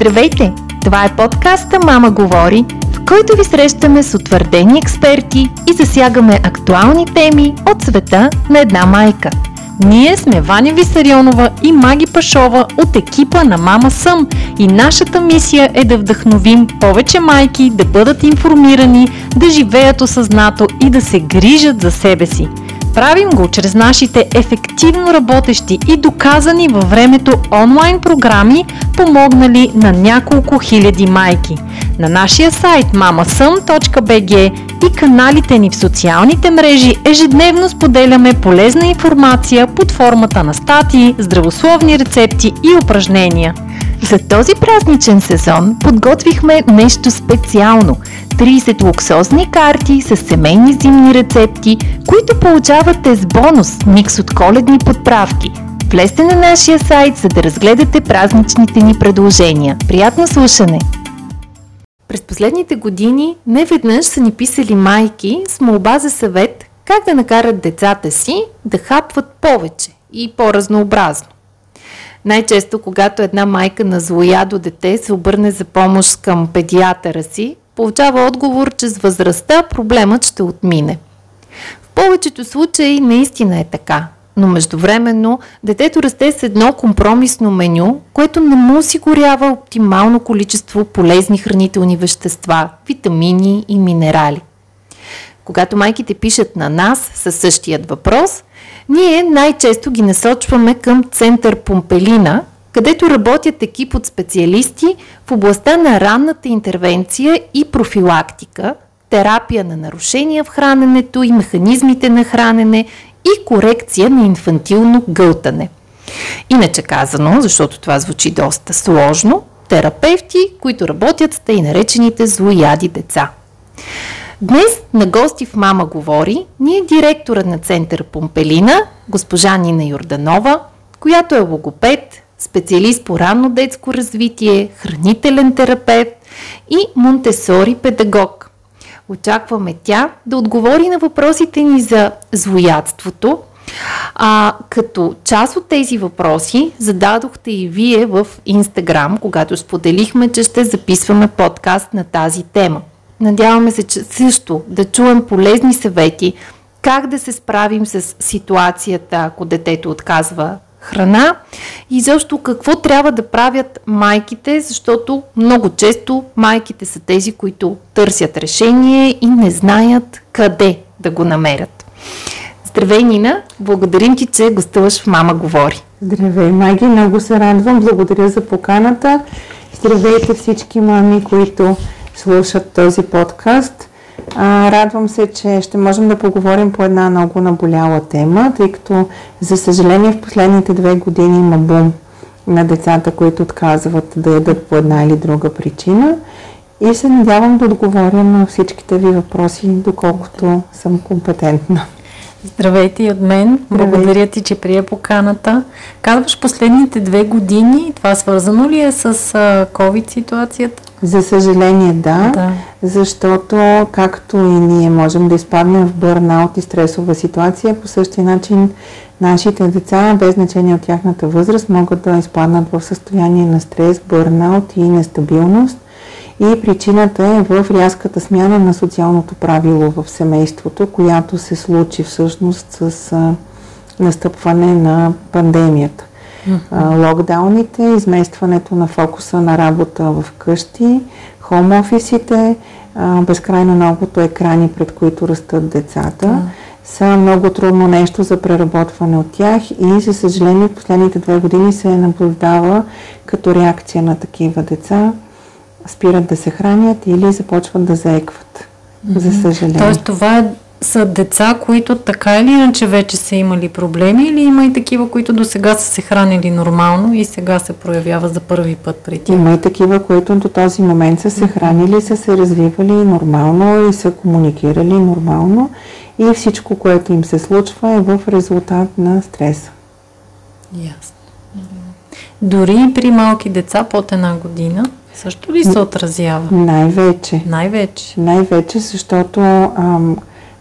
Здравейте! Това е подкаста Мама говори, в който ви срещаме с утвърдени експерти и засягаме актуални теми от света на една майка. Ние сме Ваня Висарионова и Маги Пашова от екипа на Мама Съм и нашата мисия е да вдъхновим повече майки да бъдат информирани, да живеят осъзнато и да се грижат за себе си – Правим го чрез нашите ефективно работещи и доказани във времето онлайн програми, помогнали на няколко хиляди майки. На нашия сайт mamasum.bg и каналите ни в социалните мрежи ежедневно споделяме полезна информация под формата на статии, здравословни рецепти и упражнения. За този празничен сезон подготвихме нещо специално – 30 луксозни карти с семейни зимни рецепти, които получавате с бонус микс от коледни подправки. Влезте на нашия сайт, за да разгледате празничните ни предложения. Приятно слушане! През последните години не веднъж са ни писали майки с молба за съвет как да накарат децата си да хапват повече и по-разнообразно. Най-често, когато една майка на злоядо дете се обърне за помощ към педиатъра си, получава отговор, че с възрастта проблемът ще отмине. В повечето случаи наистина е така, но междувременно детето расте с едно компромисно меню, което не му осигурява оптимално количество полезни хранителни вещества, витамини и минерали. Когато майките пишат на нас със същият въпрос, ние най-често ги насочваме към Център Помпелина, където работят екип от специалисти в областта на ранната интервенция и профилактика, терапия на нарушения в храненето и механизмите на хранене и корекция на инфантилно гълтане. Иначе казано, защото това звучи доста сложно, терапевти, които работят с тъй наречените злояди деца. Днес на гости в Мама говори ни е директорът на Център Помпелина, госпожа Нина Йорданова, която е логопед, специалист по ранно детско развитие, хранителен терапевт и Монтесори педагог. Очакваме тя да отговори на въпросите ни за злоядството, а, като част от тези въпроси зададохте и вие в Инстаграм, когато споделихме, че ще записваме подкаст на тази тема. Надяваме се че също да чуем полезни съвети как да се справим с ситуацията, ако детето отказва храна и защо какво трябва да правят майките, защото много често майките са тези, които търсят решение и не знаят къде да го намерят. Здравей, Нина! Благодарим ти, че гостуваш в Мама Говори. Здравей, Маги! Много се радвам. Благодаря за поканата. Здравейте всички мами, които слушат този подкаст. А, радвам се, че ще можем да поговорим по една много наболяла тема, тъй като, за съжаление, в последните две години има бум на децата, които отказват да ядат по една или друга причина. И се надявам да отговоря на всичките ви въпроси, доколкото съм компетентна. Здравейте и от мен. Здравейте. Благодаря ти, че прие поканата. Казваш последните две години. Това свързано ли е с COVID ситуацията? За съжаление да, да, защото както и ние можем да изпаднем в бърнаут и стресова ситуация, по същия начин нашите деца, без значение от тяхната възраст, могат да изпаднат в състояние на стрес, бърнаут и нестабилност. И причината е в рязката смяна на социалното правило в семейството, която се случи всъщност с настъпване на пандемията. Локдауните, изместването на фокуса на работа в къщи, хом офисите, безкрайно многото екрани, пред които растат децата, uh-huh. са много трудно нещо за преработване от тях и, за съжаление, в последните две години се наблюдава като реакция на такива деца спират да се хранят или започват да заекват. Mm-hmm. За съжаление. Тоест това е са деца, които така или иначе вече са имали проблеми или има и такива, които до сега са се хранили нормално и сега се проявява за първи път при тях? Има и такива, които до този момент са се хранили, са се развивали нормално и са комуникирали нормално и всичко, което им се случва е в резултат на стреса. Ясно. Дори при малки деца под една година също ли се отразява? Най-вече. Най-вече. Най-вече, защото ам,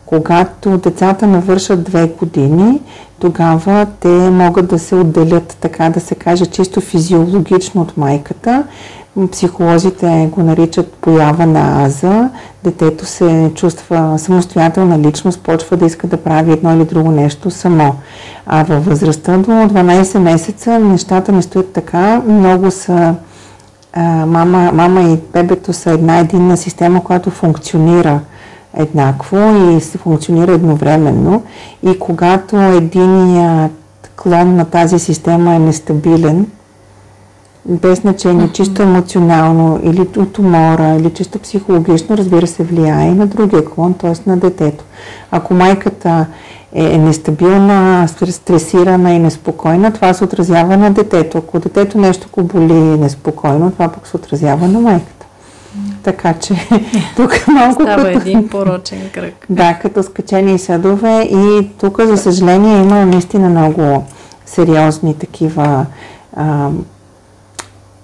когато децата навършат две години, тогава те могат да се отделят, така да се каже, чисто физиологично от майката. Психолозите го наричат поява на аза. Детето се чувства самостоятелна личност, почва да иска да прави едно или друго нещо само. А във възрастта до 12 месеца нещата не стоят така. Много са мама, мама и бебето са една единна система, която функционира еднакво и се функционира едновременно. И когато единият клон на тази система е нестабилен, без значение, чисто емоционално или от умора, или чисто психологично, разбира се, влияе и на другия клон, т.е. на детето. Ако майката е нестабилна, стресирана и неспокойна, това се отразява на детето. Ако детето нещо го боли неспокойно, това пък се отразява на майката. Така че тук малко Става като... един порочен кръг. Да, като скачени съдове и тук, за съжаление, има наистина много сериозни такива а,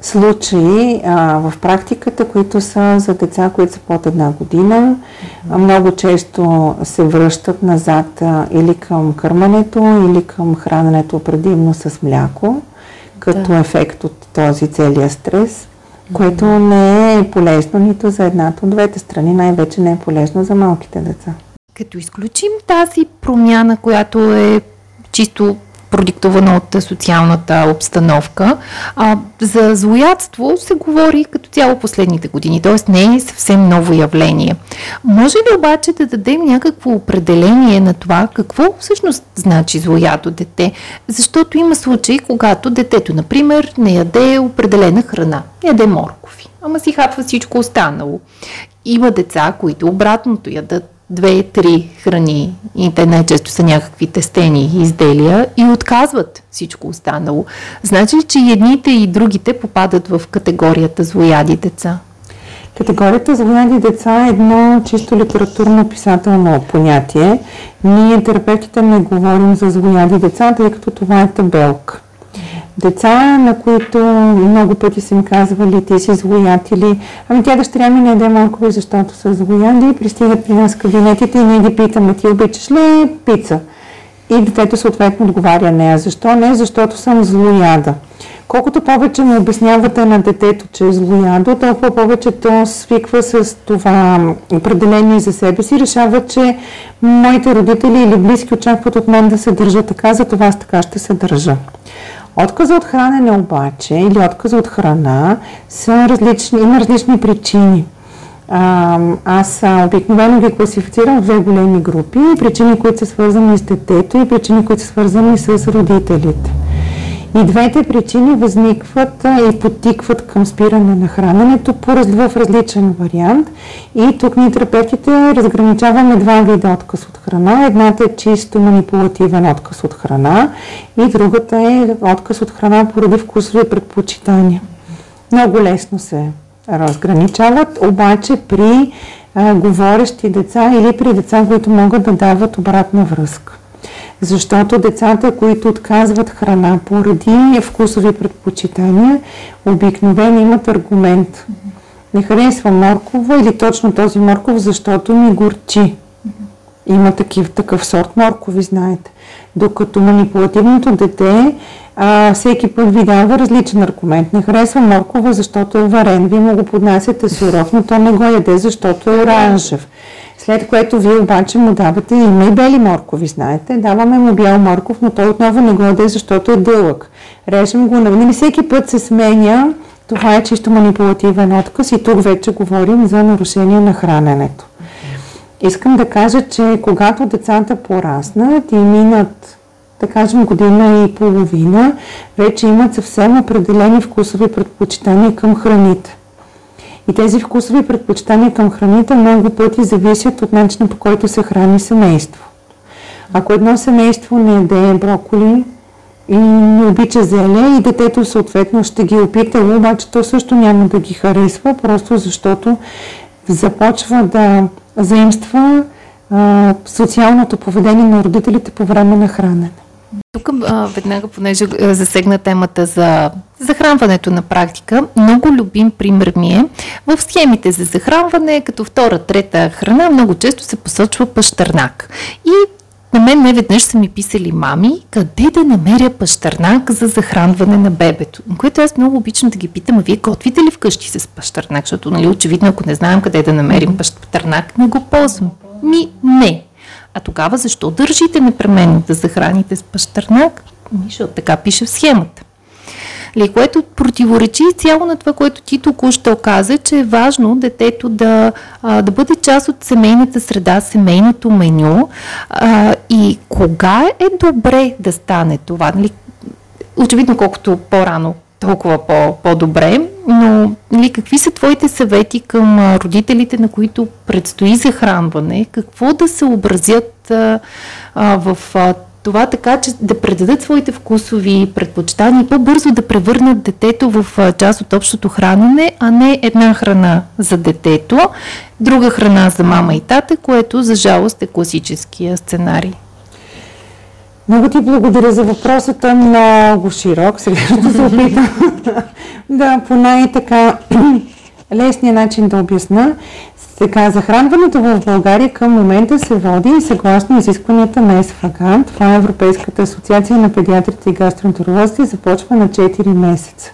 случаи а, в практиката, които са за деца, които са под една година. А, много често се връщат назад а, или към кърмането, или към храненето предимно с мляко, като да. ефект от този целият стрес, което не е полезно нито за едната от двете страни, най-вече не е полезно за малките деца. Като изключим тази промяна, която е чисто продиктувана от социалната обстановка. А, за злоядство се говори като цяло последните години, т.е. не е съвсем ново явление. Може ли обаче да дадем някакво определение на това какво всъщност значи злоядо дете? Защото има случаи, когато детето, например, не яде определена храна, яде моркови, ама си хапва всичко останало. Има деца, които обратното ядат две-три храни и те най-често са някакви тестени изделия и отказват всичко останало. Значи че едните и другите попадат в категорията злояди деца? Категорията злояди деца е едно чисто литературно-писателно понятие. Ние, терапевтите, не говорим за злояди деца, тъй като това е табелка деца, на които много пъти са им казвали, ти си злояд или ами тя дъщеря ми не яде моркови, защото са злояди, пристигат при нас кабинетите и ние ги питаме, ти обичаш ли пица? И детето съответно отговаря нея. Защо не? Защото съм злояда. Колкото повече му обяснявате на детето, че е злоядо, толкова повече то свиква с това определение за себе си, решава, че моите родители или близки очакват от мен да се държа така, за това аз така ще се държа. Отказа от хранене обаче или отказа от храна са различни, има различни причини. Аз обикновено ги класифицирам в две големи групи. Причини, които са свързани с детето и причини, които са свързани с родителите. И двете причини възникват и потикват към спиране на храненето в различен вариант. И тук ние терапевтите разграничаваме два вида отказ от храна. Едната е чисто манипулативен отказ от храна и другата е отказ от храна поради вкусови предпочитания. Много лесно се разграничават, обаче при а, говорещи деца или при деца, които могат да дават обратна връзка. Защото децата, които отказват храна поради вкусови предпочитания, обикновено имат аргумент. Не харесвам моркова или точно този морков, защото ми горчи. Има такив, такъв сорт моркови, знаете. Докато манипулативното дете а, всеки път ви дава различен аргумент. Не харесва моркова, защото е варен. Вие му го поднасяте суров, но то не го яде, защото е оранжев. След което вие обаче му давате, има и бели моркови, знаете, даваме му бял морков, но той отново не го яде, защото е дълъг. Режем го, нали всеки път се сменя, това е чисто манипулативен отказ и тук вече говорим за нарушение на храненето. Искам да кажа, че когато децата пораснат и минат, да кажем, година и половина, вече имат съвсем определени вкусови предпочитания към храните. И тези вкусови предпочитания към храните много пъти зависят от начина по който се храни семейство. Ако едно семейство не яде броколи и не обича зеле и детето съответно ще ги опита, обаче то също няма да ги харесва, просто защото започва да заимства а, социалното поведение на родителите по време на хранене. Тук а, веднага, понеже засегна темата за захранването на практика, много любим пример ми е в схемите за захранване, като втора, трета храна, много често се посочва пащърнак. И на мен не веднъж са ми писали мами, къде да намеря пащърнак за захранване на бебето. На което аз много обичам да ги питам, а вие готвите ли вкъщи с пащърнак? Защото, нали, очевидно, ако не знаем къде да намерим пащърнак, не го ползвам. Ми, не. А тогава защо държите непременно да захраните с пащърнак? Защото така пише в схемата ли, което противоречи цяло на това, което ти току-що каза, че е важно детето да, да бъде част от семейната среда, семейното меню и кога е добре да стане това. Нали? Очевидно, колкото по-рано, толкова по- по-добре, но нали, какви са твоите съвети към родителите, на които предстои захранване? Какво да се образят а, в а, това така, че да предадат своите вкусови предпочитания и по-бързо да превърнат детето в част от общото хранене, а не една храна за детето, друга храна за мама и тата, което за жалост е класическия сценарий. Много ти благодаря за въпросът, е много широк. Сега ще се опитам да по най-така лесния начин да обясна. Така, захранването в България към момента се води и съгласно изискванията на СФГ, това е Европейската асоциация на педиатрите и гастроентеролозите, започва на 4 месеца.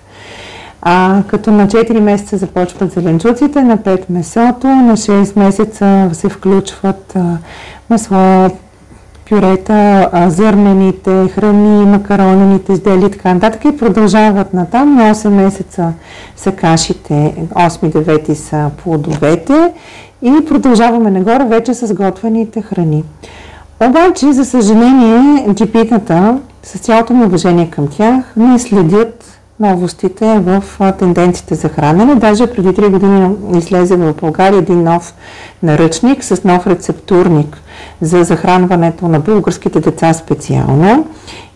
А, като на 4 месеца започват зеленчуците, на 5 месото, на 6 месеца се включват а, масло, пюрета, зърнените храни, макаронените изделия и така нататък и продължават натам. На 8 месеца са кашите, 8-9 са плодовете и продължаваме нагоре вече с готвените храни. Обаче, за съжаление, джипитата, с цялото ми уважение към тях, не следят новостите в тенденциите за хранене. Даже преди 3 години излезе в България един нов наръчник с нов рецептурник за захранването на българските деца специално.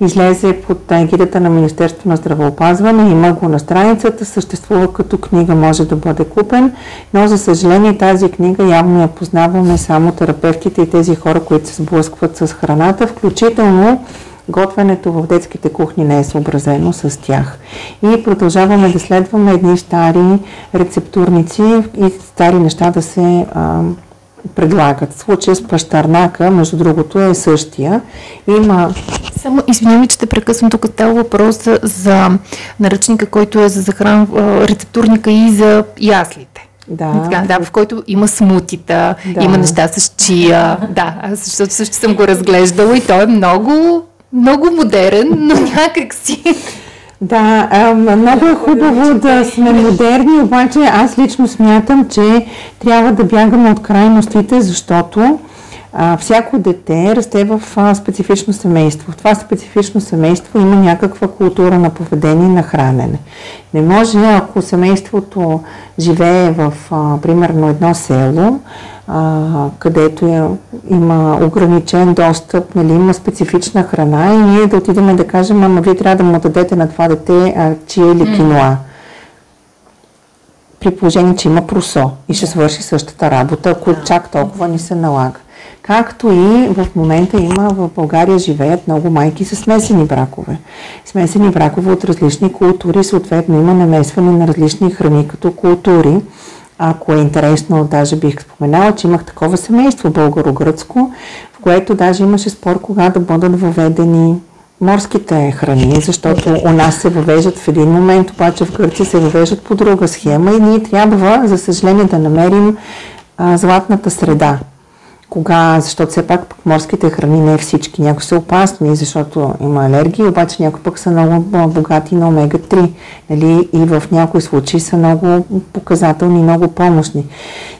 Излезе под егидата на Министерство на здравеопазване, има го на страницата, съществува като книга, може да бъде купен, но за съжаление тази книга явно я познаваме само терапевтите и тези хора, които се сблъскват с храната, включително готвенето в детските кухни не е съобразено с тях. И продължаваме да следваме едни стари рецептурници и стари неща да се а, предлагат. Случая с пащарнака, между другото, е същия. Има... Само извинявай, че те прекъсвам. Тук става въпрос за наръчника, който е за захран, рецептурника и за яслите. Да. Така, да, в който има смутита, да. има неща с чия. Да, защото също съм го разглеждала и той е много, много модерен, но някак си да, много е хубаво да сме модерни, обаче аз лично смятам, че трябва да бягаме от крайностите, защото а, всяко дете расте в а, специфично семейство. В това специфично семейство има някаква култура на поведение на хранене. Не може, ако семейството живее в, а, примерно, едно село, а, където е, има ограничен достъп, нали, има специфична храна и ние да отидем да кажем, ама вие трябва да му дадете на това дете а, чия или киноа. При положение, че има просо и ще свърши същата работа, ако чак толкова ни се налага. Както и в момента има в България живеят много майки с смесени бракове. Смесени бракове от различни култури, съответно има намесване на различни храни като култури. Ако е интересно, даже бих споменала, че имах такова семейство българо-гръцко, в което даже имаше спор кога да бъдат въведени морските храни, защото у нас се въвеждат в един момент, обаче в Гърция се въвеждат по друга схема и ние трябва, за съжаление, да намерим а, златната среда. Кога, защото все пак морските храни не всички, някои са опасни, защото има алергии, обаче някои пък са много богати на омега-3 нали? и в някои случаи са много показателни, много помощни.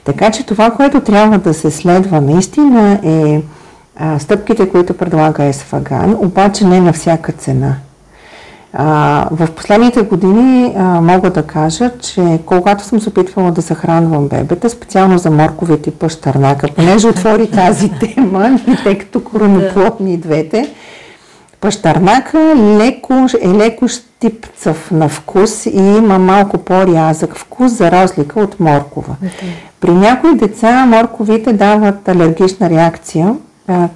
Така че това, което трябва да се следва наистина е а, стъпките, които предлага СФАГАН, обаче не на всяка цена. А, в последните години а, мога да кажа, че когато съм се опитвала да захранвам бебета, специално за морковите и пащарнака, понеже отвори тази тема, тъй като короноплодни двете, пащарнака леко, е леко щипцъв на вкус и има малко по-рязък вкус, за разлика от моркова. Okay. При някои деца морковите дават алергична реакция,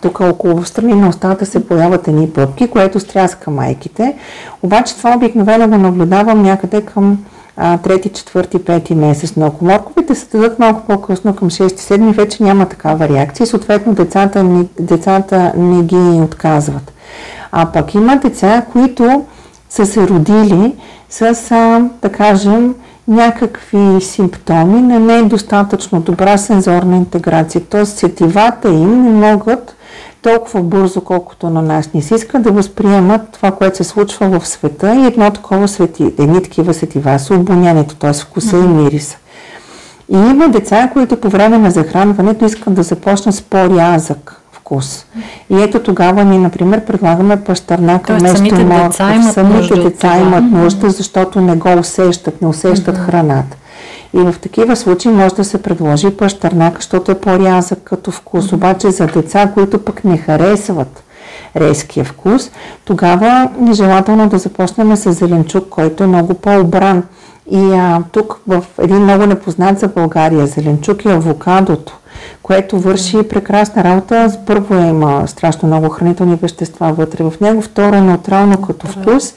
тук около страни на устата се появят едни пъпки, което стряска майките. Обаче това обикновено го наблюдавам някъде към а, трети, четвърти, пети месец. Но ако морковите се дадат малко по-късно към 6-7, вече няма такава реакция и съответно децата, не, децата не ги отказват. А пък има деца, които са се родили с, а, да кажем, някакви симптоми на недостатъчно добра сензорна интеграция. Т.е. сетивата им не могат толкова бързо, колкото на нас не се иска да възприемат това, което се случва в света и едно такова свети, едни такива сетива са обонянието, т.е. вкуса и мириса. И има деца, които по време на захранването искат да започнат с по-рязък вкус. И ето тогава ние, например, предлагаме пащърнака вместо самите Деца имат самите нужда деца имат нужда, защото не го усещат, не усещат mm-hmm. храната. И в такива случаи може да се предложи пащърнак, защото е по-рязък като вкус. Обаче за деца, които пък не харесват резкия вкус, тогава нежелателно да започнем с зеленчук, който е много по-обран. И а, тук в един много непознат за България зеленчук е авокадото което върши прекрасна работа. Първо е, има страшно много хранителни вещества вътре в него, второ е неутрално като вкус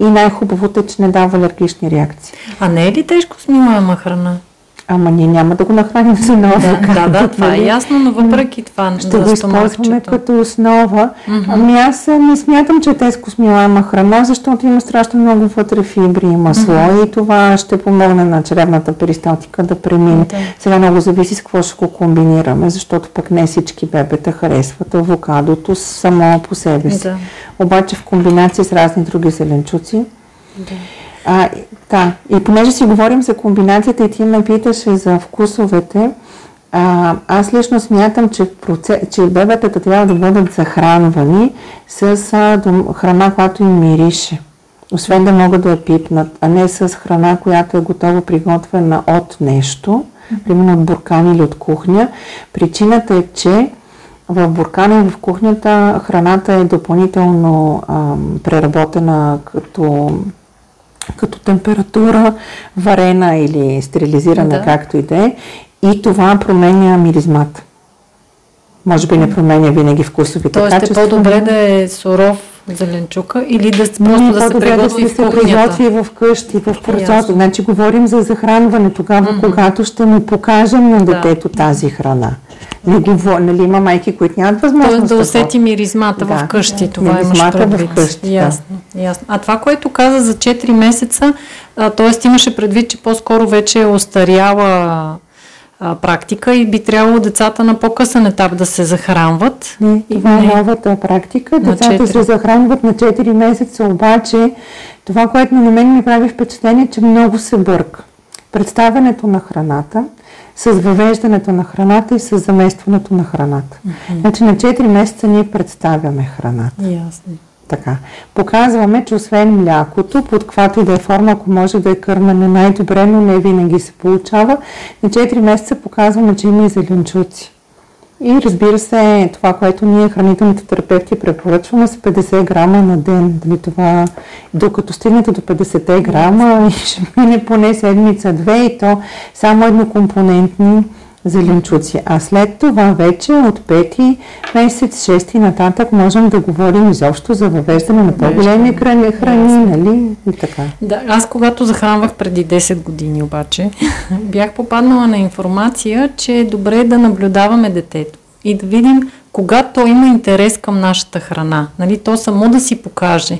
и най-хубавото е, че не дава алергични реакции. А не е ли тежко снимаема храна? Ама ние няма да го нахраним за нова. Да, да, да, това е нали? ясно, но въпреки това ще го използваме като основа. Mm-hmm. Ами аз не смятам, че е тежко смилаема храна, защото има страшно много вътре фибри и масло mm-hmm. и това ще помогне на чревната перисталтика да премине. Сега много зависи с какво ще го комбинираме, защото пък не всички бебета харесват авокадото само по себе си. Да. Обаче в комбинация с разни други зеленчуци. Да. А, да, и понеже си говорим за комбинацията и ти ме питаше за вкусовете, а, аз лично смятам, че, процес, че бебетата трябва да бъдат захранвани с а, храна, която им мирише. Освен да могат да я пипнат, а не с храна, която е готова приготвена от нещо, примерно от буркан или от кухня. Причината е, че в буркана и в кухнята храната е допълнително а, преработена като като температура, варена или стерилизирана, да. както и да е. И това променя миризмата. Може би не променя винаги вкусовите Тоест качества. Тоест е по-добре да е суров зеленчука или да просто не, да се приготви да се приготви в къщи, в процесото. Значи говорим за захранване тогава, mm-hmm. когато ще му покажем на детето да. тази храна. Не го, нали, има майки, които нямат възможност. Тоест да усети миризмата да, в къщи, това имаш предвид. в къщи, ясно, да. ясно. А това, което каза за 4 месеца, т.е. имаше предвид, че по-скоро вече е остаряла а, практика и би трябвало децата на по-късен етап да се захранват. Това е новата практика. Децата се захранват на 4 месеца, обаче това, което на мен ми прави впечатление, че много се бърка. Представянето на храната, с въвеждането на храната и с заместването на храната. Mm-hmm. Значи на 4 месеца ние представяме храната. Ясно. Така. Показваме, че освен млякото, под каквато и да е форма, ако може да е кърмене най-добре, но не винаги се получава, на 4 месеца показваме, че има и зеленчуци. И разбира се, това, което ние хранителните терапевти препоръчваме с 50 грама на ден. Дали това, докато стигнете до 50 грама, ще мине поне седмица-две и то само еднокомпонентни зеленчуци. А след това вече от пети месец, шести нататък можем да говорим изобщо за въвеждане на по-големи храни, храни нали? И така. Да, аз когато захранвах преди 10 години обаче, бях попаднала на информация, че е добре да наблюдаваме детето и да видим кога то има интерес към нашата храна. Нали, то само да си покаже.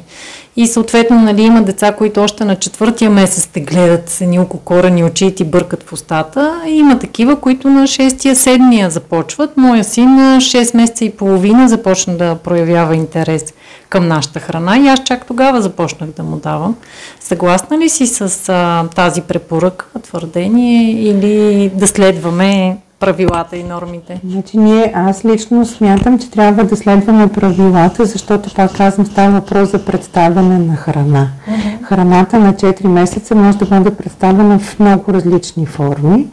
И съответно нали, има деца, които още на четвъртия месец те гледат с едни корени очи и ти бъркат в устата. И има такива, които на шестия, седмия започват. Моя син на 6 месеца и половина започна да проявява интерес към нашата храна и аз чак тогава започнах да му давам. Съгласна ли си с а, тази препоръка, твърдение или да следваме правилата и нормите? Значи ние, аз лично смятам, че трябва да следваме правилата, защото пак казвам, става въпрос за представяне на храна. Uh-huh. Храната на 4 месеца може да бъде представена в много различни форми.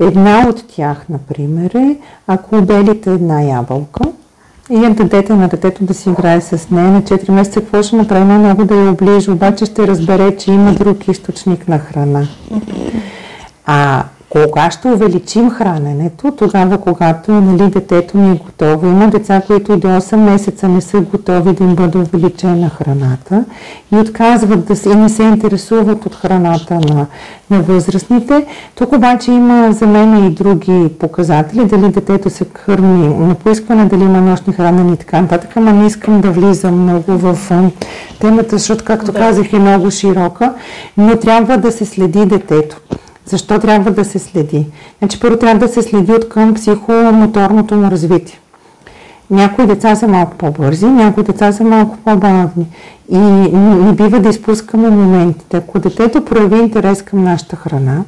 Една от тях, например, е, ако отделите една ябълка и я дадете на детето да си играе с нея на 4 месеца, какво ще направи? Много да я оближи, обаче ще разбере, че има друг източник на храна. А Кога ще увеличим храненето? Тогава, когато нали, детето ни е готово. Има деца, които до 8 месеца не са готови да им бъде увеличена храната и отказват да се, и не се интересуват от храната на, на възрастните. Тук обаче има за мен и други показатели, дали детето се кърми на поискване, дали има нощни хранени и така нататък, ама не искам да влизам много в темата, защото, както да. казах, е много широка, но трябва да се следи детето. Защо трябва да се следи? Значи първо трябва да се следи от към психомоторното му развитие. Някои деца са малко по-бързи, някои деца са малко по-бавни. И не бива да изпускаме моментите. Ако детето прояви интерес към нашата храна,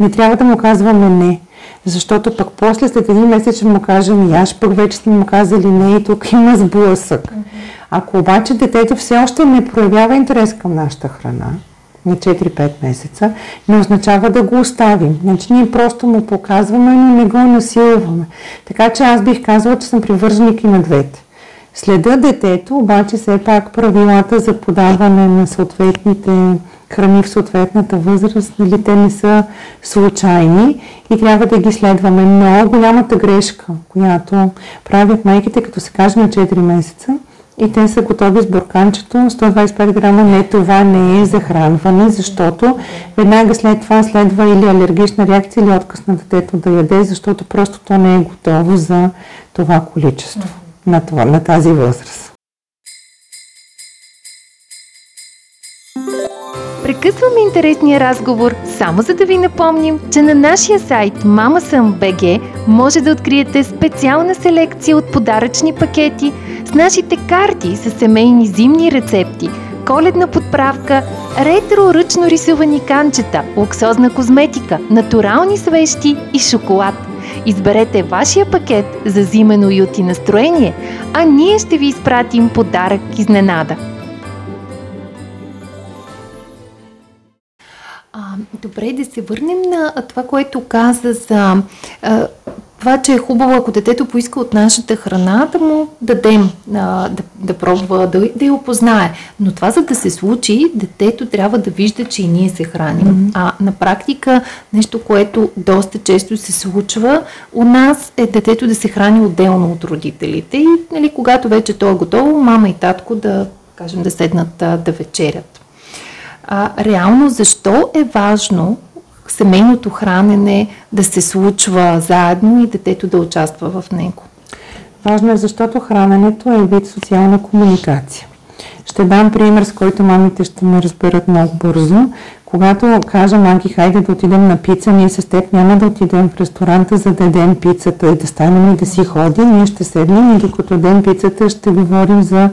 не трябва да му казваме не. Защото пък после след един месец ще му кажем и аз пък вече сме му казали не и тук има сблъсък. Ако обаче детето все още не проявява интерес към нашата храна, на 4-5 месеца, не означава да го оставим. Значи ние просто му показваме, но не го насилваме. Така че аз бих казала, че съм привърженик и на двете. Следа детето, обаче все пак правилата за подаване на съответните храни в съответната възраст, нали, те не са случайни и трябва да ги следваме. Много голямата грешка, която правят майките, като се каже на 4 месеца, и те са готови с бурканчето. 125 грама не, това не е захранване, защото веднага след това следва или алергична реакция, или отказ на детето да яде, защото просто то не е готово за това количество на, това, на тази възраст. Прекъсваме интересния разговор, само за да ви напомним, че на нашия сайт MamaSam.bg може да откриете специална селекция от подаръчни пакети – с нашите карти с семейни зимни рецепти, коледна подправка, ретро ръчно рисувани канчета, луксозна козметика, натурални свещи и шоколад. Изберете вашия пакет за зимен уют и настроение, а ние ще ви изпратим подарък изненада. А, добре, да се върнем на това, което каза за а, това, че е хубаво, ако детето поиска от нашата храна, да му дадем, а, да, да пробва, да, да я опознае. Но това, за да се случи, детето трябва да вижда, че и ние се храним. Mm-hmm. А на практика, нещо, което доста често се случва у нас, е детето да се храни отделно от родителите. И нали, когато вече то е готово, мама и татко да, кажем, да седнат да, да вечерят. А, реално, защо е важно семейното хранене да се случва заедно и детето да участва в него. Важно е, защото храненето е вид социална комуникация. Ще дам пример, с който мамите ще ме разберат много бързо. Когато кажа, Манки, хайде да отидем на пица, ние с теб няма да отидем в ресторанта, за да ядем пицата и да станем и да си ходим. Ние ще седнем и докато ядем пицата ще говорим за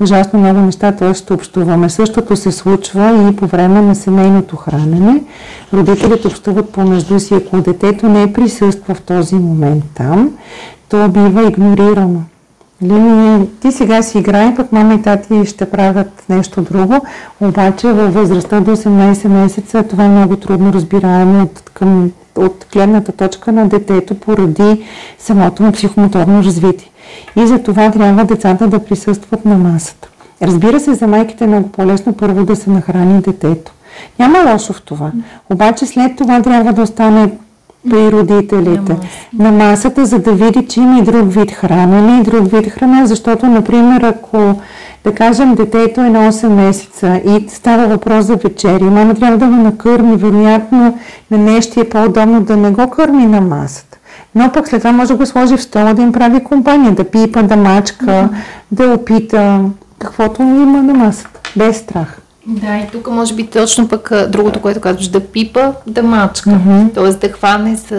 ужасно много неща, т.е. ще общуваме. Същото се случва и по време на семейното хранене. Родителите общуват помежду си. Ако детето не присъства в този момент там, то бива игнорирано. Лини, ти сега си играй, пък мама и тати ще правят нещо друго, обаче във възрастта до 18 месеца това е много трудно разбираемо от, към, от гледната точка на детето поради самото му психомоторно развитие. И за това трябва децата да присъстват на масата. Разбира се, за майките е много по-лесно първо да се нахрани детето. Няма лошо в това. Обаче след това трябва да остане при родителите на масата, за да види, че има и друг вид хранене и друг вид храна, защото, например, ако да кажем, детето е на 8 месеца и става въпрос за вечери, мама трябва да го накърми, вероятно на нея ще е по-удобно да не го кърми на масата. Но пък след това може да го сложи в стола да им прави компания, да пипа, да мачка, mm-hmm. да опита, каквото има на масата, без страх. Да, и тук може би точно пък другото, което казваш, да пипа, да мачка, mm-hmm. т.е. да хване с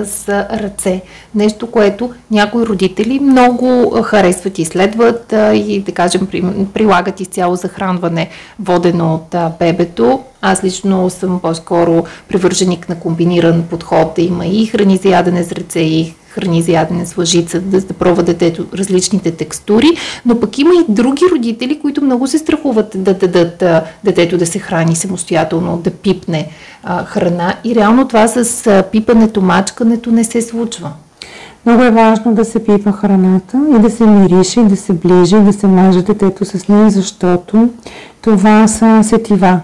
ръце. Нещо, което някои родители много харесват и следват и да кажем прилагат изцяло захранване водено от бебето. Аз лично съм по-скоро привърженик на комбиниран подход, да има и храни за ядене с ръце, и храни за ядене с лъжица, да, да пробва детето различните текстури, но пък има и други родители, които много се страхуват да дадат да, детето да се храни самостоятелно, да пипне а, храна и реално това с а, пипането, мачкането не се случва. Много е важно да се пипа храната и да се мирише, и да се ближи, и да се маже детето с нея, защото това са сетива.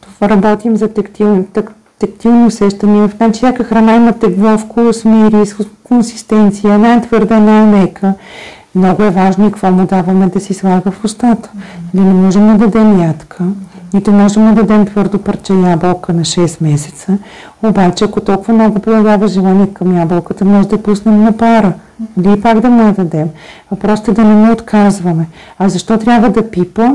Това работим за тактил, так, тактилни усещания. Значи всяка храна има тегло, вкус, мирис, консистенция, най-твърда, най-мека. Много е важно и какво му даваме да си слага в устата. Ние не можем да дадем ядка, нито можем да дадем твърдо парче ябълка на 6 месеца. Обаче, ако толкова много проявява желание към ябълката, може да пуснем на пара. Или пак да му я дадем. Въпросът е да не му отказваме. А защо трябва да пипа?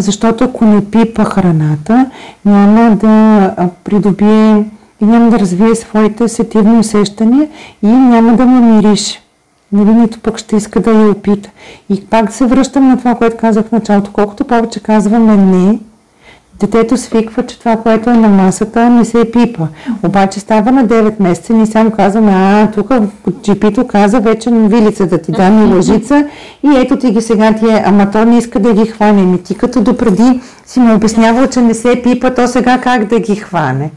Защото ако не пипа храната, няма да придобие и няма да развие своите сетивни усещания и няма да му мирише. Нали, нито пък ще иска да я опита. И пак се връщам на това, което казах в началото. Колкото повече казваме не, детето свиква, че това, което е на масата, не се пипа. Обаче става на 9 месеца и ни само казваме, а, тук джипито каза вече вилица да ти дам и лъжица и ето ти ги сега ти е, ама то не иска да ги хване. Ми ти като допреди си му обяснявал, че не се пипа, то сега как да ги хване?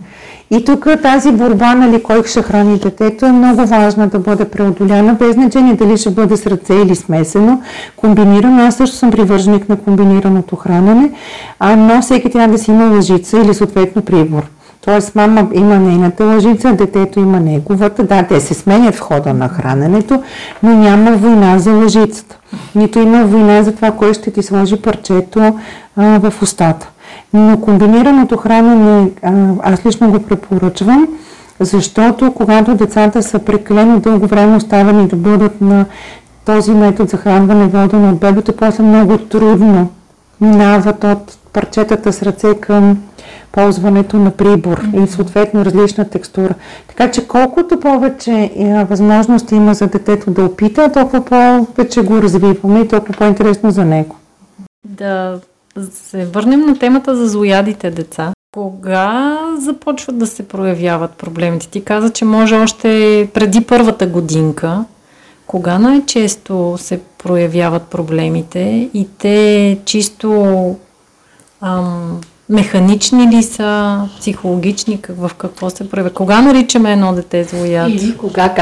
И тук тази борба, нали, кой ще храни детето, е много важна да бъде преодоляна, без значение дали ще бъде с ръце или смесено, комбинирано. Аз също съм привърженик на комбинираното хранене, а, но всеки трябва да си има лъжица или съответно прибор. Тоест мама има нейната лъжица, детето има неговата. Да, те се сменят в хода на храненето, но няма война за лъжицата. Нито има война за това, кой ще ти сложи парчето а, в устата. Но комбинираното хранене аз лично го препоръчвам, защото когато децата са прекалено дълго време оставени да бъдат на този метод за хранване водено от бебето, после много трудно минават от парчетата с ръце към ползването на прибор и съответно различна текстура. Така че колкото повече възможности има за детето да опита, толкова повече го развиваме и толкова по-интересно за него. Да се върнем на темата за злоядите деца. Кога започват да се проявяват проблемите? Ти каза, че може още преди първата годинка. Кога най-често се проявяват проблемите и те чисто ам, механични ли са, психологични, в какво се проявява? Кога наричаме едно дете злояд? Или кога,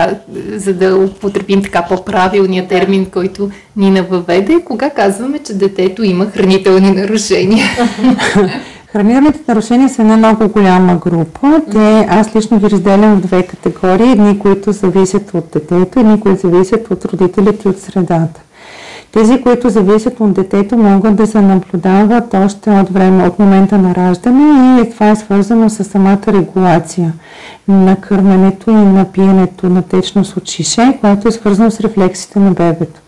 за да употребим така по-правилния термин, който ни въведе, кога казваме, че детето има хранителни нарушения? Хранителните нарушения са една много голяма група. Те, аз лично ги разделям в две категории. Едни, които зависят от детето, едни, които зависят от родителите и от средата. Тези, които зависят от детето, могат да се наблюдават още от време, от момента на раждане и това е свързано с самата регулация на кърменето и на пиенето на течност от шише, което е свързано с рефлексите на бебето.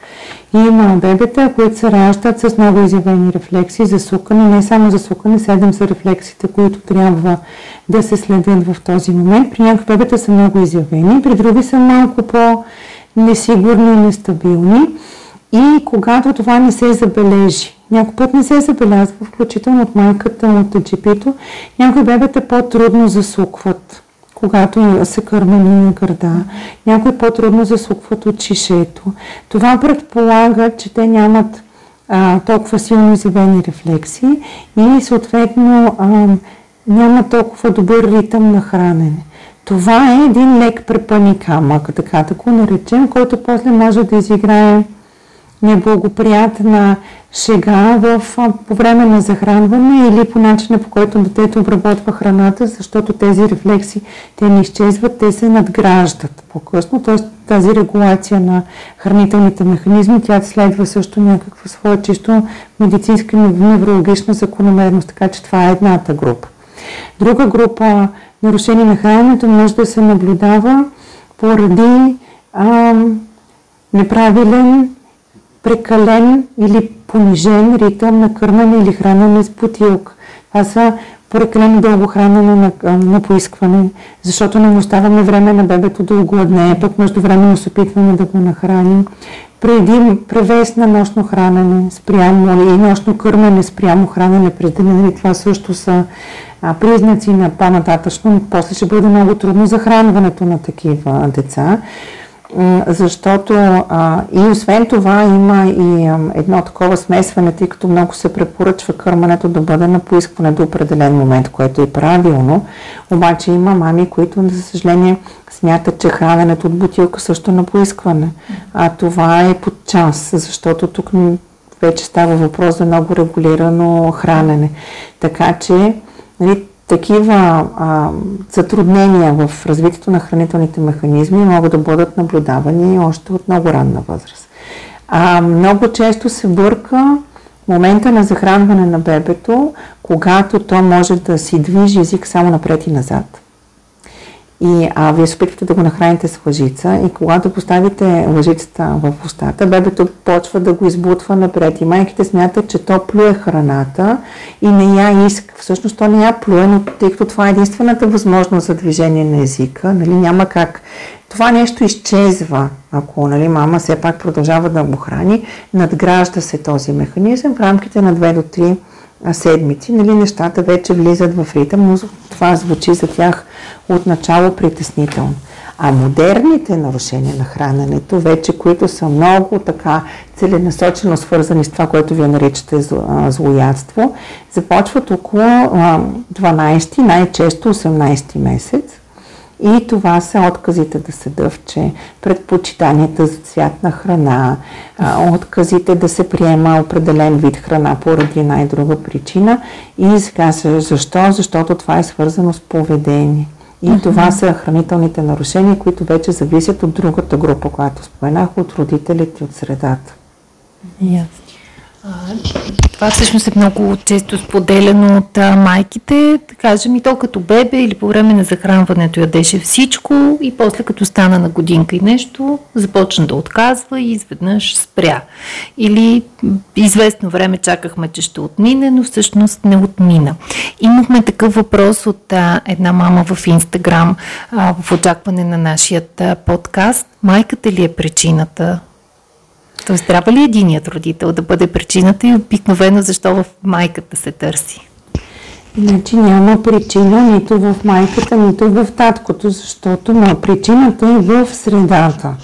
Има бебета, които се раждат с много изявени рефлекси за сукане, не само за сукане, седем са рефлексите, които трябва да се следят в този момент. При някои бебета са много изявени, при други са малко по-несигурни и нестабилни. И когато това не се забележи, някой път не се забелязва, включително от майката, от джипито, някои бебета по-трудно засукват, когато са кърмени на гърда, някои по-трудно засукват от чишето. Това предполага, че те нямат а, толкова силно изявени рефлекси и съответно а, няма толкова добър ритъм на хранене. Това е един лек препъни камък, така да го наречем, който после може да изиграе неблагоприятна шега в, по време на захранване или по начина по който детето обработва храната, защото тези рефлекси те не изчезват, те се надграждат по-късно, т.е. тази регулация на хранителните механизми, тя следва също някаква своя чисто медицинска неврологична закономерност, така че това е едната група. Друга група нарушение на храненето може да се наблюдава поради ам, неправилен прекален или понижен ритъм на кърмене или хранене с бутилка. Това са прекалено дълго хранене на, на поискване, защото не оставаме време на бебето да огладне, пък между време се опитваме да го нахраним. Преди превес на нощно хранене спрямо и нощно кърмене спрямо хранене през деня, нали, това също са а, признаци на по-нататъчно, после ще бъде много трудно захранването на такива деца защото и освен това има и едно такова смесване, тъй като много се препоръчва кърмането да бъде на поискване до определен момент, което е правилно. Обаче има мами, които, за съжаление, смятат, че храненето от бутилка също е на поискване. А това е под час, защото тук вече става въпрос за много регулирано хранене. Така че нали, такива а, затруднения в развитието на хранителните механизми могат да бъдат наблюдавани още от много ранна възраст. А, много често се бърка момента на захранване на бебето, когато то може да си движи език само напред и назад. И а, вие се опитвате да го нахраните с лъжица и когато поставите лъжицата в устата, бебето почва да го избутва напред и майките смятат, че то плюе храната и не я иска. Всъщност то не я плюе, но тъй като това е единствената възможност за движение на езика, нали, няма как. Това нещо изчезва, ако нали, мама все пак продължава да го храни, надгражда се този механизъм в рамките на 2 до 3 седмици, нали, нещата вече влизат в ритъм, но това звучи за тях отначало притеснително. А модерните нарушения на храненето, вече които са много така целенасочено свързани с това, което вие наричате злоядство, започват около 12, най-често 18 месец и това са отказите да се дъвче, предпочитанията за цвят на храна, отказите да се приема определен вид храна поради една и друга причина. И сега защо? Защото това е свързано с поведение. И това са хранителните нарушения, които вече зависят от другата група, която споменах, от родителите от средата. Yes. Това всъщност е много често споделено от а, майките. Да кажем и то като бебе или по време на захранването ядеше всичко и после като стана на годинка и нещо, започна да отказва и изведнъж спря. Или известно време чакахме, че ще отмине, но всъщност не отмина. Имахме такъв въпрос от а, една мама в Инстаграм в очакване на нашия подкаст. Майката ли е причината Тоест, трябва ли единият родител да бъде причината и обикновено защо в майката се търси? Значи няма причина нито в майката, нито в таткото, защото причината е в средата.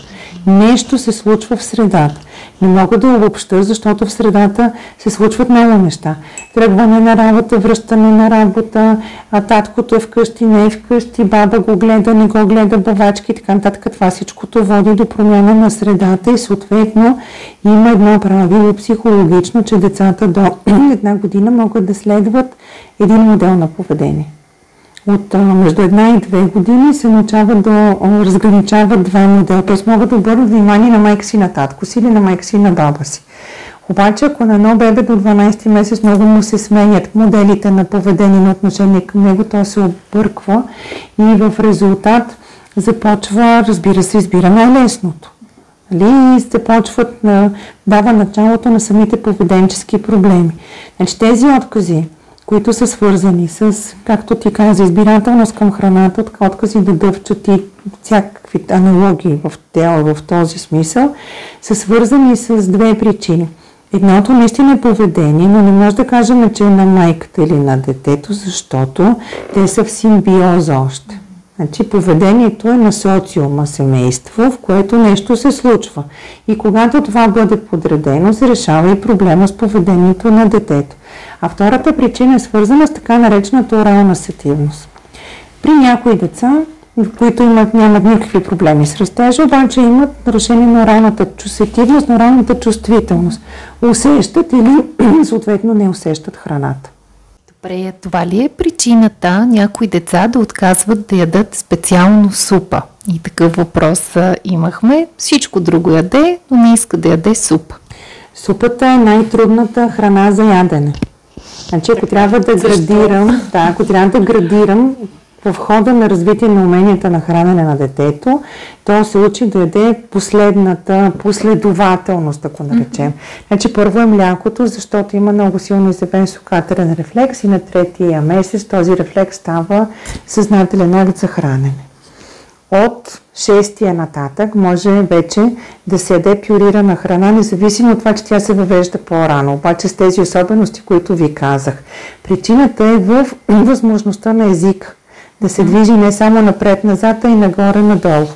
Нещо се случва в средата. Не мога да обобща, защото в средата се случват много неща. Тръгване на работа, връщане на работа, а таткото е вкъщи, не е вкъщи, баба го гледа, не го гледа, бавачки и така нататък. Това всичкото води до промяна на средата и съответно има едно правило психологично, че децата до една година могат да следват един модел на поведение от между една и две години се научават да разграничават два модела. Т.е. могат да обърнат внимание на майка си, на татко си или на майка си, на баба си. Обаче, ако на едно бебе до 12 месец много му се сменят моделите на поведение на отношение към него, то се обърква и в резултат започва, разбира се, избира най-лесното. Нали? И започват на, дава началото на самите поведенчески проблеми. Значи тези откази, които са свързани с, както ти каза, избирателност към храната, така откази да дъвчат и всякакви аналогии в тела в този смисъл, са свързани с две причини. Едното наистина е поведение, но не може да кажем, че е на майката или на детето, защото те са в симбиоза още. Значи поведението е на социума, семейство, в което нещо се случва. И когато това бъде подредено, се решава и проблема с поведението на детето. А втората причина е свързана с така наречената орална сетивност. При някои деца, които имат, нямат никакви проблеми с растежа, обаче имат нарушение на оралната сетивност, на оралната чувствителност. Усещат или съответно не усещат храната. Добре, това ли е причината някои деца да отказват да ядат специално супа? И такъв въпрос имахме. Всичко друго яде, но не иска да яде супа. Супата е най-трудната храна за ядене. Значи, ако трябва да градирам, да, ако трябва да градирам в хода на развитие на уменията на хранене на детето, то се учи да яде последната последователност, ако наречем. Значи първо е млякото, защото има много силно изявен сукатерен рефлекс и на третия месец този рефлекс става съзнателен акт за хранене. От шестия нататък може вече да се яде пюрирана храна, независимо от това, че тя се въвежда по-рано, обаче с тези особености, които ви казах. Причината е в възможността на език да се движи не само напред-назад, а и нагоре-надолу.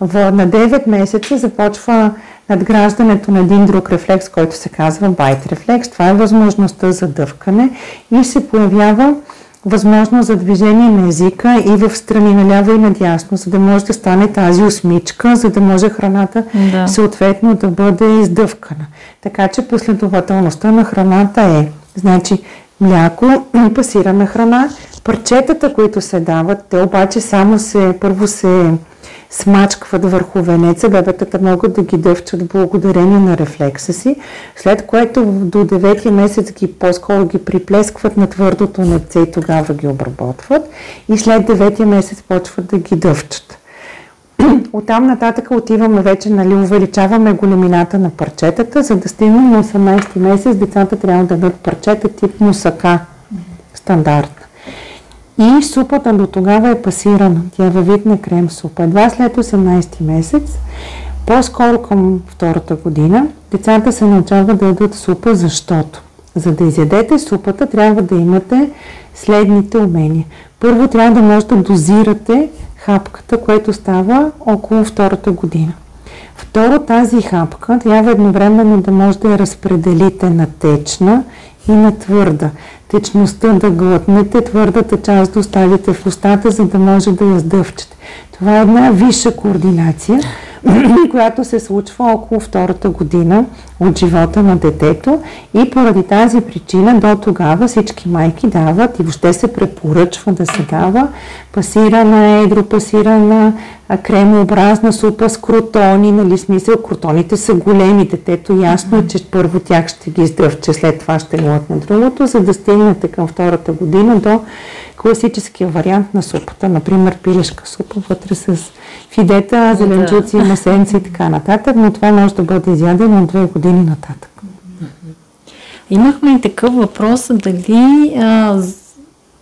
В, на 9 месеца започва надграждането на един друг рефлекс, който се казва байт рефлекс. Това е възможността за дъвкане и се появява възможност за движение на езика и в страни наляво и надясно, за да може да стане тази усмичка, за да може храната да. съответно да бъде издъвкана. Така че последователността на храната е, значи, мляко и пасирана храна, Парчетата, които се дават, те обаче само се, първо се смачкват върху венеца, бебетата могат да ги дъвчат благодарение на рефлекса си, след което до 9 месец ги по-скоро ги приплескват на твърдото неце и тогава ги обработват и след 9 месец почват да ги дъвчат. Оттам нататък отиваме вече, нали, увеличаваме големината на парчетата, за да стигнем на 18 месец, децата трябва да дадат парчета тип мусака, стандартна. И супата до тогава е пасирана, тя е във вид на крем супа. Едва след 18 месец, по-скоро към втората година, децата се научават да ядат супа, защото за да изядете супата, трябва да имате следните умения. Първо трябва да може да дозирате хапката, което става около втората година. Второ, тази хапка трябва едновременно да може да я разпределите на течна и на твърда. Течността да глътнете, твърдата част да оставите в устата, за да може да я сдъвчете. Това е една висша координация, която се случва около втората година от живота на детето. И поради тази причина до тогава всички майки дават и въобще се препоръчва да се дава пасирана, едропасирана, кремообразна супа с кротони, нали смисъл, кротоните са големи, детето ясно е, че първо тях ще ги издъвче, след това ще глътне другото, за да стигнете към втората година до класическия вариант на супата, например пилешка супа вътре с фидета, зеленчуци, масенци и така нататък, но това може да бъде изядено от две години нататък. Имахме и такъв въпрос, дали а,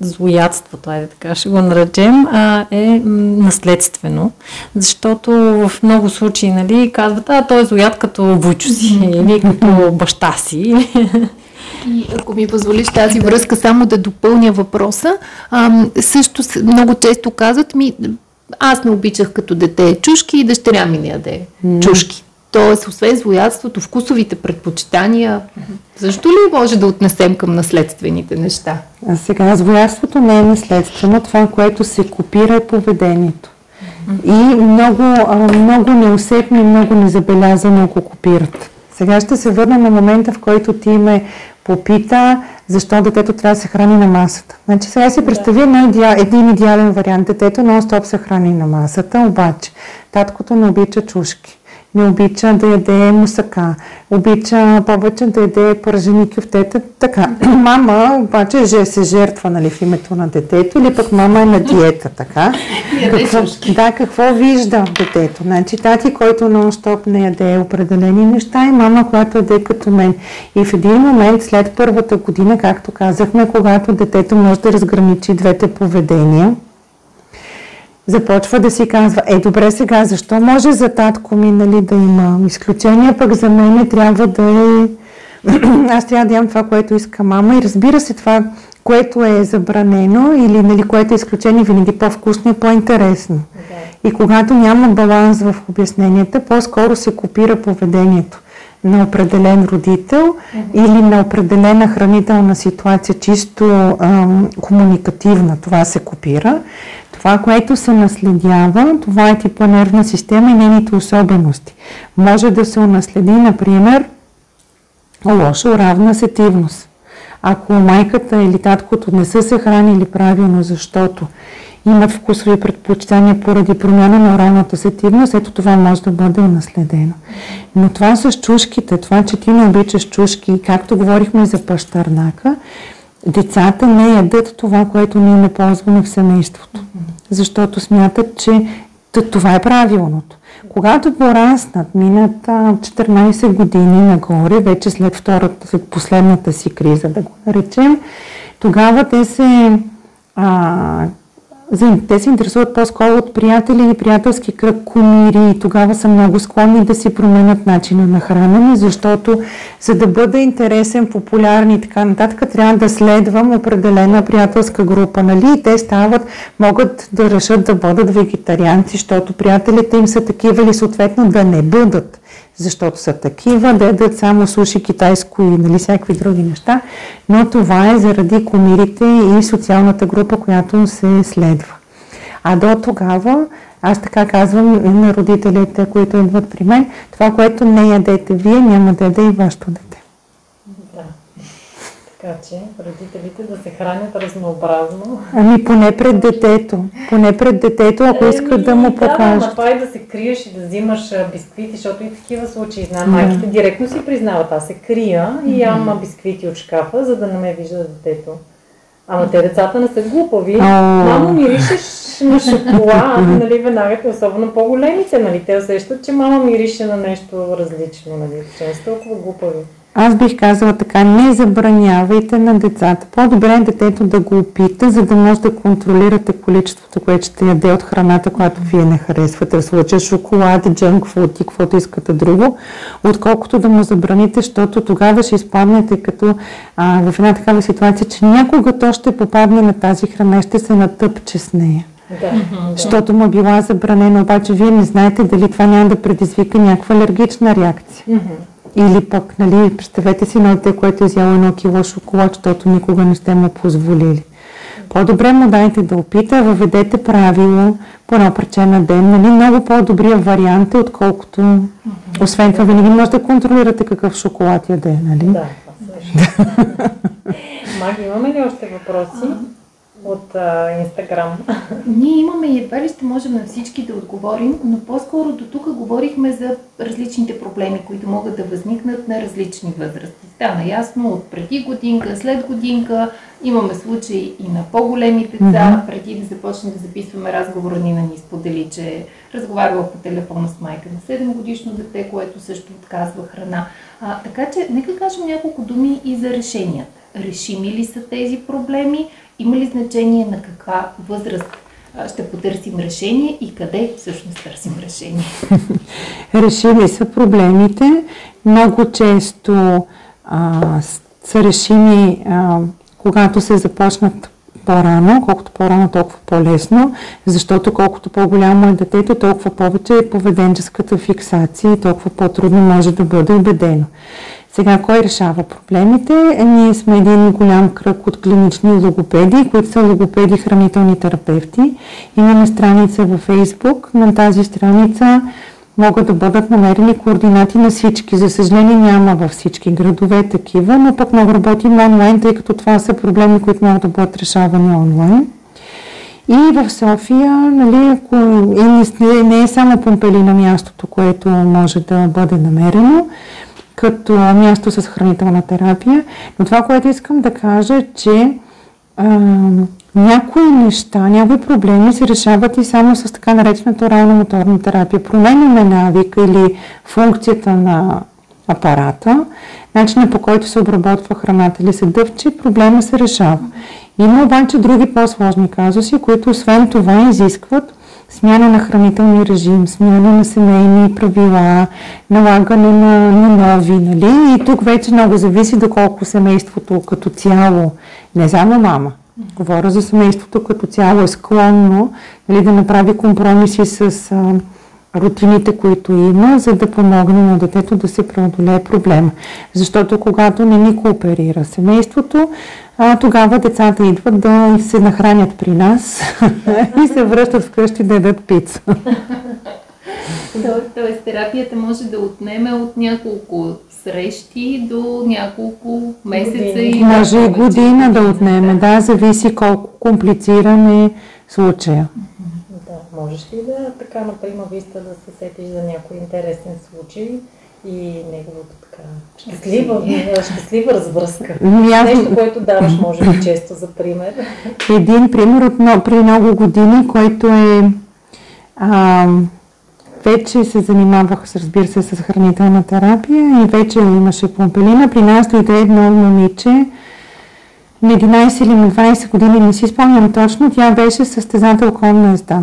злоядството, айде така ще го наречем, а, е наследствено, защото в много случаи нали, казват, а той е злояд като войчо си или като баща си. И ако ми позволиш тази връзка само да допълня въпроса, а, също много често казват ми, аз не обичах като дете чушки и дъщеря ми не яде mm. чушки. Тоест, освен злоядството, вкусовите предпочитания, защо ли може да отнесем към наследствените неща? А сега, злоядството не е наследствено, това, което се копира е поведението. И много, много неусетно и много незабелязано го копират. Сега ще се върна на момента, в който ти ме попита защо детето трябва да се храни на масата. Значи сега си представи да. един идеален вариант. Детето нон-стоп се храни на масата, обаче таткото не обича чушки не обича да яде мусака, обича повече да яде пържени кюфтета. Така, мама обаче же се жертва нали, в името на детето или пък мама е на диета, така. какво, да, какво вижда детето? Значи тати, който нон-стоп не яде определени неща и мама, която яде като мен. И в един момент след първата година, както казахме, когато детето може да разграничи двете поведения, започва да си казва, е добре сега, защо може за татко ми нали, да има изключения, пък за мен трябва да е... Аз трябва да ям това, което иска мама и разбира се това, което е забранено или нали, което е изключение, винаги по-вкусно и по-интересно. Okay. И когато няма баланс в обясненията, по-скоро се копира поведението на определен родител mm-hmm. или на определена хранителна ситуация, чисто ам, комуникативна, това се копира. Това, което се наследява, това е типа нервна система и нейните особености. Може да се унаследи, например, лоша равна сетивност. Ако майката или таткото не са се хранили правилно, защото имат вкусови предпочитания поради промяна на оралната сетивност, ето това може да бъде унаследено. Но това с чушките, това, че ти не обичаш чушки, както говорихме за пащарнака, децата не ядат това, което ние не ползваме в семейството. Защото смятат, че това е правилното. Когато пораснат, минат 14 години нагоре, вече след втората, след последната си криза, да го наречем, тогава те се а, те се интересуват по-скоро от приятели и приятелски кръг, кумири и тогава са много склонни да си променят начина на хранене, защото за да бъда интересен, популярен и така нататък, трябва да следвам определена приятелска група, нали? И те стават, могат да решат да бъдат вегетарианци, защото приятелите им са такива или съответно да не бъдат защото са такива, да ядат само суши китайско и нали, всякакви други неща, но това е заради комирите и социалната група, която се следва. А до тогава, аз така казвам на родителите, които идват при мен, това, което не ядете вие, няма да яде и вашето дете. Така че родителите да се хранят разнообразно. Ами поне пред детето. Поне пред детето, ако Еми, искат да му покажат. Да, това и да се криеш и да взимаш бисквити, защото и такива случаи знам. Майките директно си признават, аз се крия и ям бисквити от шкафа, за да не ме вижда детето. Ама те децата не са глупави. Мамо, миришеш на шоколад, нали, веднага, особено по-големите, нали, те усещат, че мама мирише на нещо различно, нали, че не са толкова глупави. Аз бих казала така, не забранявайте на децата. По-добре е детето да го опита, за да може да контролирате количеството, което ще яде от храната, която вие не харесвате. В случая шоколад, джанк фуд и каквото искате друго, отколкото да му забраните, защото тогава ще изпаднете като а, в една такава ситуация, че някога то ще попадне на тази храна и ще се натъпче с нея. Да, Защото му е била забранена, обаче вие не знаете дали това няма да предизвика някаква алергична реакция. Или пък, нали, представете си едно дете, което е изяло едно кило шоколад, защото никога не сте му позволили. По-добре му дайте да опита, въведете правило по едно парче на ден. Нали, много по-добрия вариант е, отколкото... Освен това, винаги може да контролирате какъв шоколад яде, нали? Да, това също. Маги, имаме ли още въпроси от Инстаграм? Ние имаме и едва ли ще можем на всички да отговорим, но по-скоро до тук говорихме за различните проблеми, които могат да възникнат на различни възрасти. Стана ясно от преди годинка, след годинка, имаме случаи и на по-големи деца. Mm-hmm. Преди да започнем да записваме разговора, Нина ни сподели, че е разговаряла по телефона с майка на 7 годишно дете, което също отказва храна. А, така че, нека кажем няколко думи и за решенията. Решими ли са тези проблеми? Има ли значение на каква възраст ще потърсим решение и къде всъщност търсим решение? Решими са проблемите. Много често а, са решими, а, когато се започнат по-рано, колкото по-рано, толкова по-лесно, защото колкото по-голямо е детето, толкова повече е поведенческата фиксация и толкова по-трудно може да бъде убедено. Сега, кой решава проблемите? Е, ние сме един голям кръг от клинични логопеди, които са логопеди хранителни терапевти. Имаме страница във Фейсбук. На тази страница могат да бъдат намерени координати на всички. За съжаление няма във всички градове такива, но пък много работим онлайн, тъй като това са проблеми, които могат да бъдат решавани онлайн. И в София, нали, ако не е само Помпелина мястото, което може да бъде намерено, като място с хранителна терапия. Но това, което искам да кажа е, че а, някои неща, някои проблеми се решават и само с така наречената орално-моторна терапия. Променяме навика или функцията на апарата, начина по който се обработва храната или се дъвче, проблема се решава. Има обаче други по-сложни казуси, които освен това изискват смяна на хранителни режим, смяна на семейни правила, налагане на, на нови, нали? И тук вече много зависи доколко семейството като цяло, не само мама, говоря за семейството като цяло е склонно нали, да направи компромиси с а, рутините, които има, за да помогне на детето да се преодолее проблема. Защото когато не ни кооперира семейството, а, тогава децата идват да се нахранят при нас и се връщат вкъщи да ядат пица. Тоест, терапията може да отнеме от няколко срещи до няколко месеца и Може и година да отнеме, да, зависи колко комплициран е случая. Да, можеш ли да, така, например, виста да се сетиш за някой интересен случай и неговото така щастлива, щастлива развръзка. Аз... Нещо, което даваш, може би, често за пример. Един пример от при много години, който е а, вече се занимавах, разбира се, с хранителна терапия и вече имаше помпелина. При нас дойде едно момиче, на 11 или на 20 години, не си спомням точно, тя беше състезател на езда.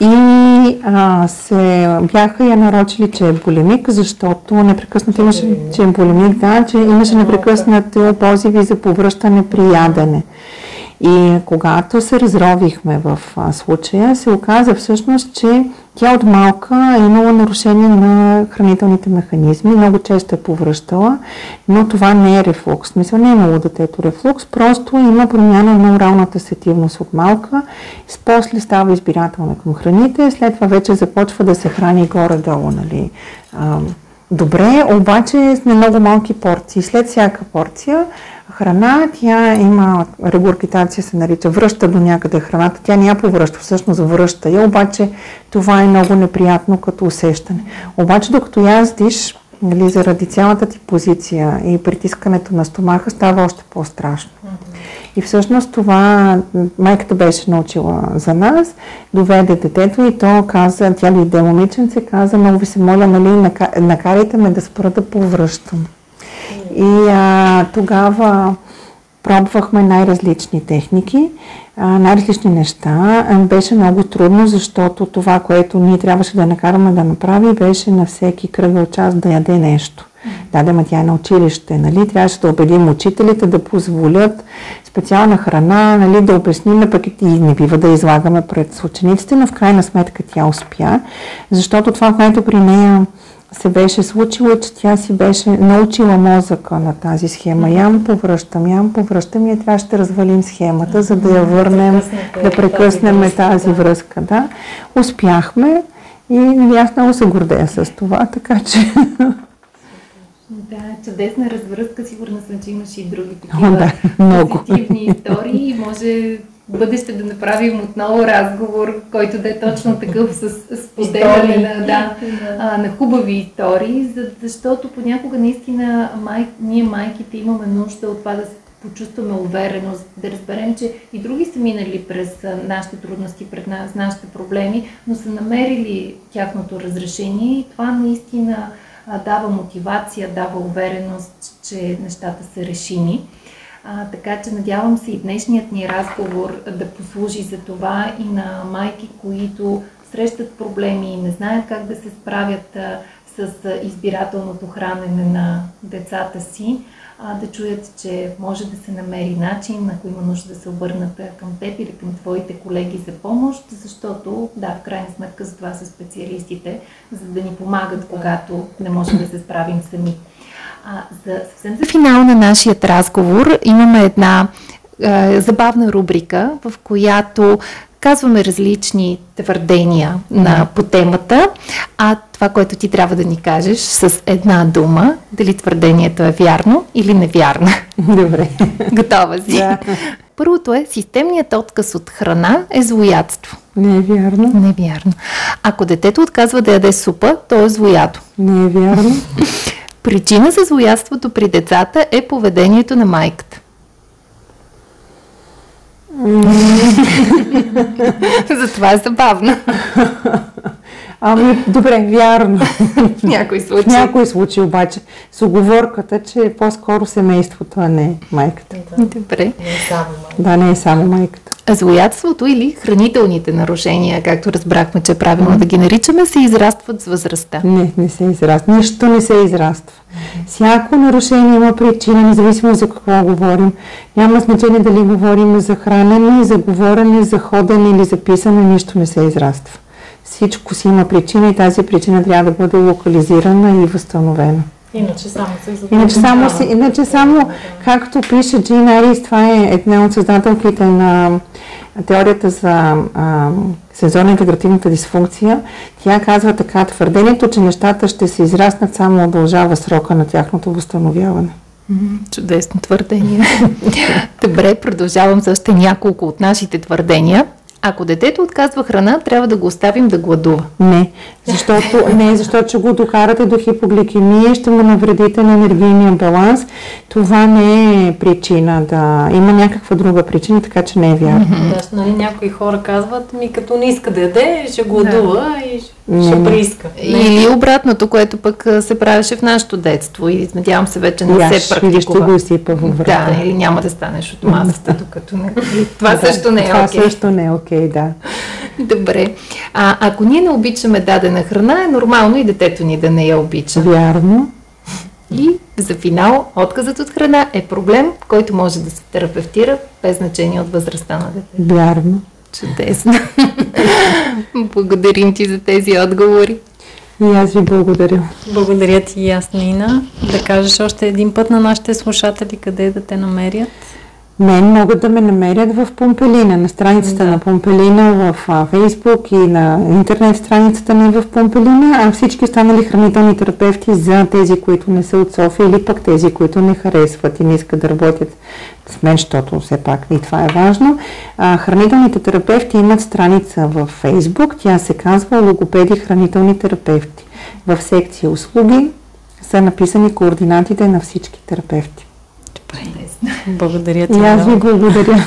И а, се бяха я нарочили, че е булимик, защото непрекъснато имаше, че е булимик, да, че имаше непрекъснато позиви за повръщане при ядене. И когато се разровихме в случая, се оказа всъщност, че тя от малка е имала нарушение на хранителните механизми, много често е повръщала, но това не е рефлукс. Смисъл не е имало детето рефлукс, просто има промяна на оралната сетивност от малка, после става избирателна към храните, след това вече започва да се храни горе-долу, нали, добре, обаче сме много малки порции. След всяка порция храна, тя има регургитация, се нарича, връща до някъде храната. Тя няма повръща, всъщност връща я, обаче това е много неприятно като усещане. Обаче докато яздиш, нали, заради цялата ти позиция и притискането на стомаха става още по-страшно. И всъщност това майката беше научила за нас, доведе детето и то каза, тя дойде момиченце, каза, много ви се моля, нали, накарайте ме да спра да повръщам. И а, тогава пробвахме най-различни техники, най-различни неща. Беше много трудно, защото това, което ние трябваше да накараме да направи, беше на всеки кръгъл час да яде нещо. Да, да, тя е на училище, нали? Трябваше да убедим учителите да позволят специална храна, нали, да обясним, пък и не бива да излагаме пред учениците, но в крайна сметка тя успя, защото това, което при нея се беше случило, че тя си беше научила мозъка на тази схема. Ям повръщам, ям повръщам и трябваше да развалим схемата, за да я върнем, да прекъснем тази връзка. Да. Успяхме и нали, аз много се гордея с това, така че... Да, чудесна развръзка. Сигурна съм, че имаш и други такива О, да, много. позитивни истории. Може бъдеще да направим отново разговор, който да е точно такъв с споделяне на, да, а, на хубави истории, защото понякога наистина май, ние майките имаме нужда от това да се почувстваме увереност, да разберем, че и други са минали през нашите трудности, пред нас, нашите проблеми, но са намерили тяхното разрешение и това наистина дава мотивация, дава увереност, че нещата са решими. А, така че надявам се и днешният ни разговор да послужи за това и на майки, които срещат проблеми и не знаят как да се справят а, с избирателното хранене на децата си, а, да чуят, че може да се намери начин, ако има нужда да се обърнат към теб или към твоите колеги за помощ, защото да, в крайна сметка за това са специалистите, за да ни помагат, когато не можем да се справим сами. А, за, съвсем за финал на нашия разговор имаме една е, забавна рубрика, в която казваме различни твърдения на, по темата, а това, което ти трябва да ни кажеш с една дума, дали твърдението е вярно или невярно. Добре. Готова си. Да. Първото е, системният отказ от храна е злоядство. Не е вярно. Не е вярно. Ако детето отказва да яде супа, то е злоядо. Не е вярно. Причина за злоядството при децата е поведението на майката. Затова е забавно. Ами, добре, вярно. В някои случаи. В някои случаи обаче. С оговорката, че е по-скоро семейството, а не майката. Да. Добре. Не е само майката. Да, не е само майката. Злоядството или хранителните нарушения, както разбрахме, че правилно да ги наричаме, се израстват с възрастта. Не, не се израства. Нищо не се израства. Всяко нарушение има причина, независимо за какво говорим. Няма значение дали говорим за хранене, за говорене, за ходене или за писане, нищо не се израства. Всичко си има причина и тази причина трябва да бъде локализирана и възстановена. Иначе само се Иначе само, си, иначе само както пише Джин Арис, това е една от създателките на теорията за а, сезонна интегративната дисфункция, тя казва така, твърдението, че нещата ще се израснат, само удължава срока на тяхното възстановяване. Чудесно твърдение. Добре, продължавам с още няколко от нашите твърдения. Ако детето отказва храна, трябва да го оставим да гладува. Не, защото, не, защото ще го докарате до хипогликемия, ще му навредите на енергийния баланс. Това не е причина да... Има някаква друга причина, така че не е вярно. Да, нали, някои хора казват, ми като не иска да яде, ще гладува да. и ще не, прииска. Или обратното, което пък се правеше в нашото детство и надявам се вече не Яш, се практикува. ще го изсипа във врата. Да, или няма да станеш от масата, докато не... Това да, също не е окей. Това също не е окей, okay, да. Добре. А ако ние не обичаме дадена храна, е нормално и детето ни да не я обича. Вярно. И за финал, отказът от храна е проблем, който може да се терапевтира без значение от възрастта на детето. Вярно. Чудесно. Благодарим ти за тези отговори. И аз ви благодаря. Благодаря ти и аз, Нина. Да кажеш още един път на нашите слушатели къде да те намерят. Мен могат да ме намерят в Помпелина, на страницата да. на Помпелина в Фейсбук и на интернет страницата ми в Помпелина, а всички останали хранителни терапевти за тези, които не са от София или пък тези, които не харесват и не искат да работят с мен, защото все пак и това е важно. А, хранителните терапевти имат страница в Фейсбук, тя се казва Логопеди хранителни терапевти. В секция услуги са написани координатите на всички терапевти. Благодаря ти. И аз ви благодаря.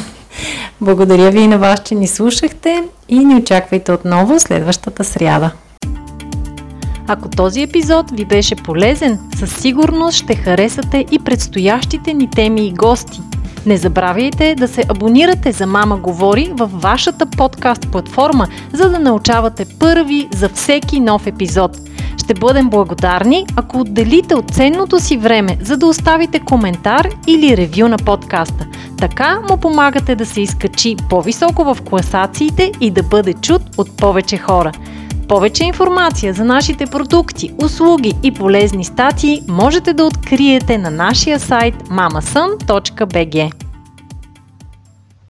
Благодаря ви и на вас, че ни слушахте и ни очаквайте отново следващата сряда. Ако този епизод ви беше полезен, със сигурност ще харесате и предстоящите ни теми и гости. Не забравяйте да се абонирате за Мама Говори във вашата подкаст платформа, за да научавате първи за всеки нов епизод – ще бъдем благодарни, ако отделите от ценното си време, за да оставите коментар или ревю на подкаста. Така му помагате да се изкачи по-високо в класациите и да бъде чут от повече хора. Повече информация за нашите продукти, услуги и полезни статии можете да откриете на нашия сайт mamasun.bg.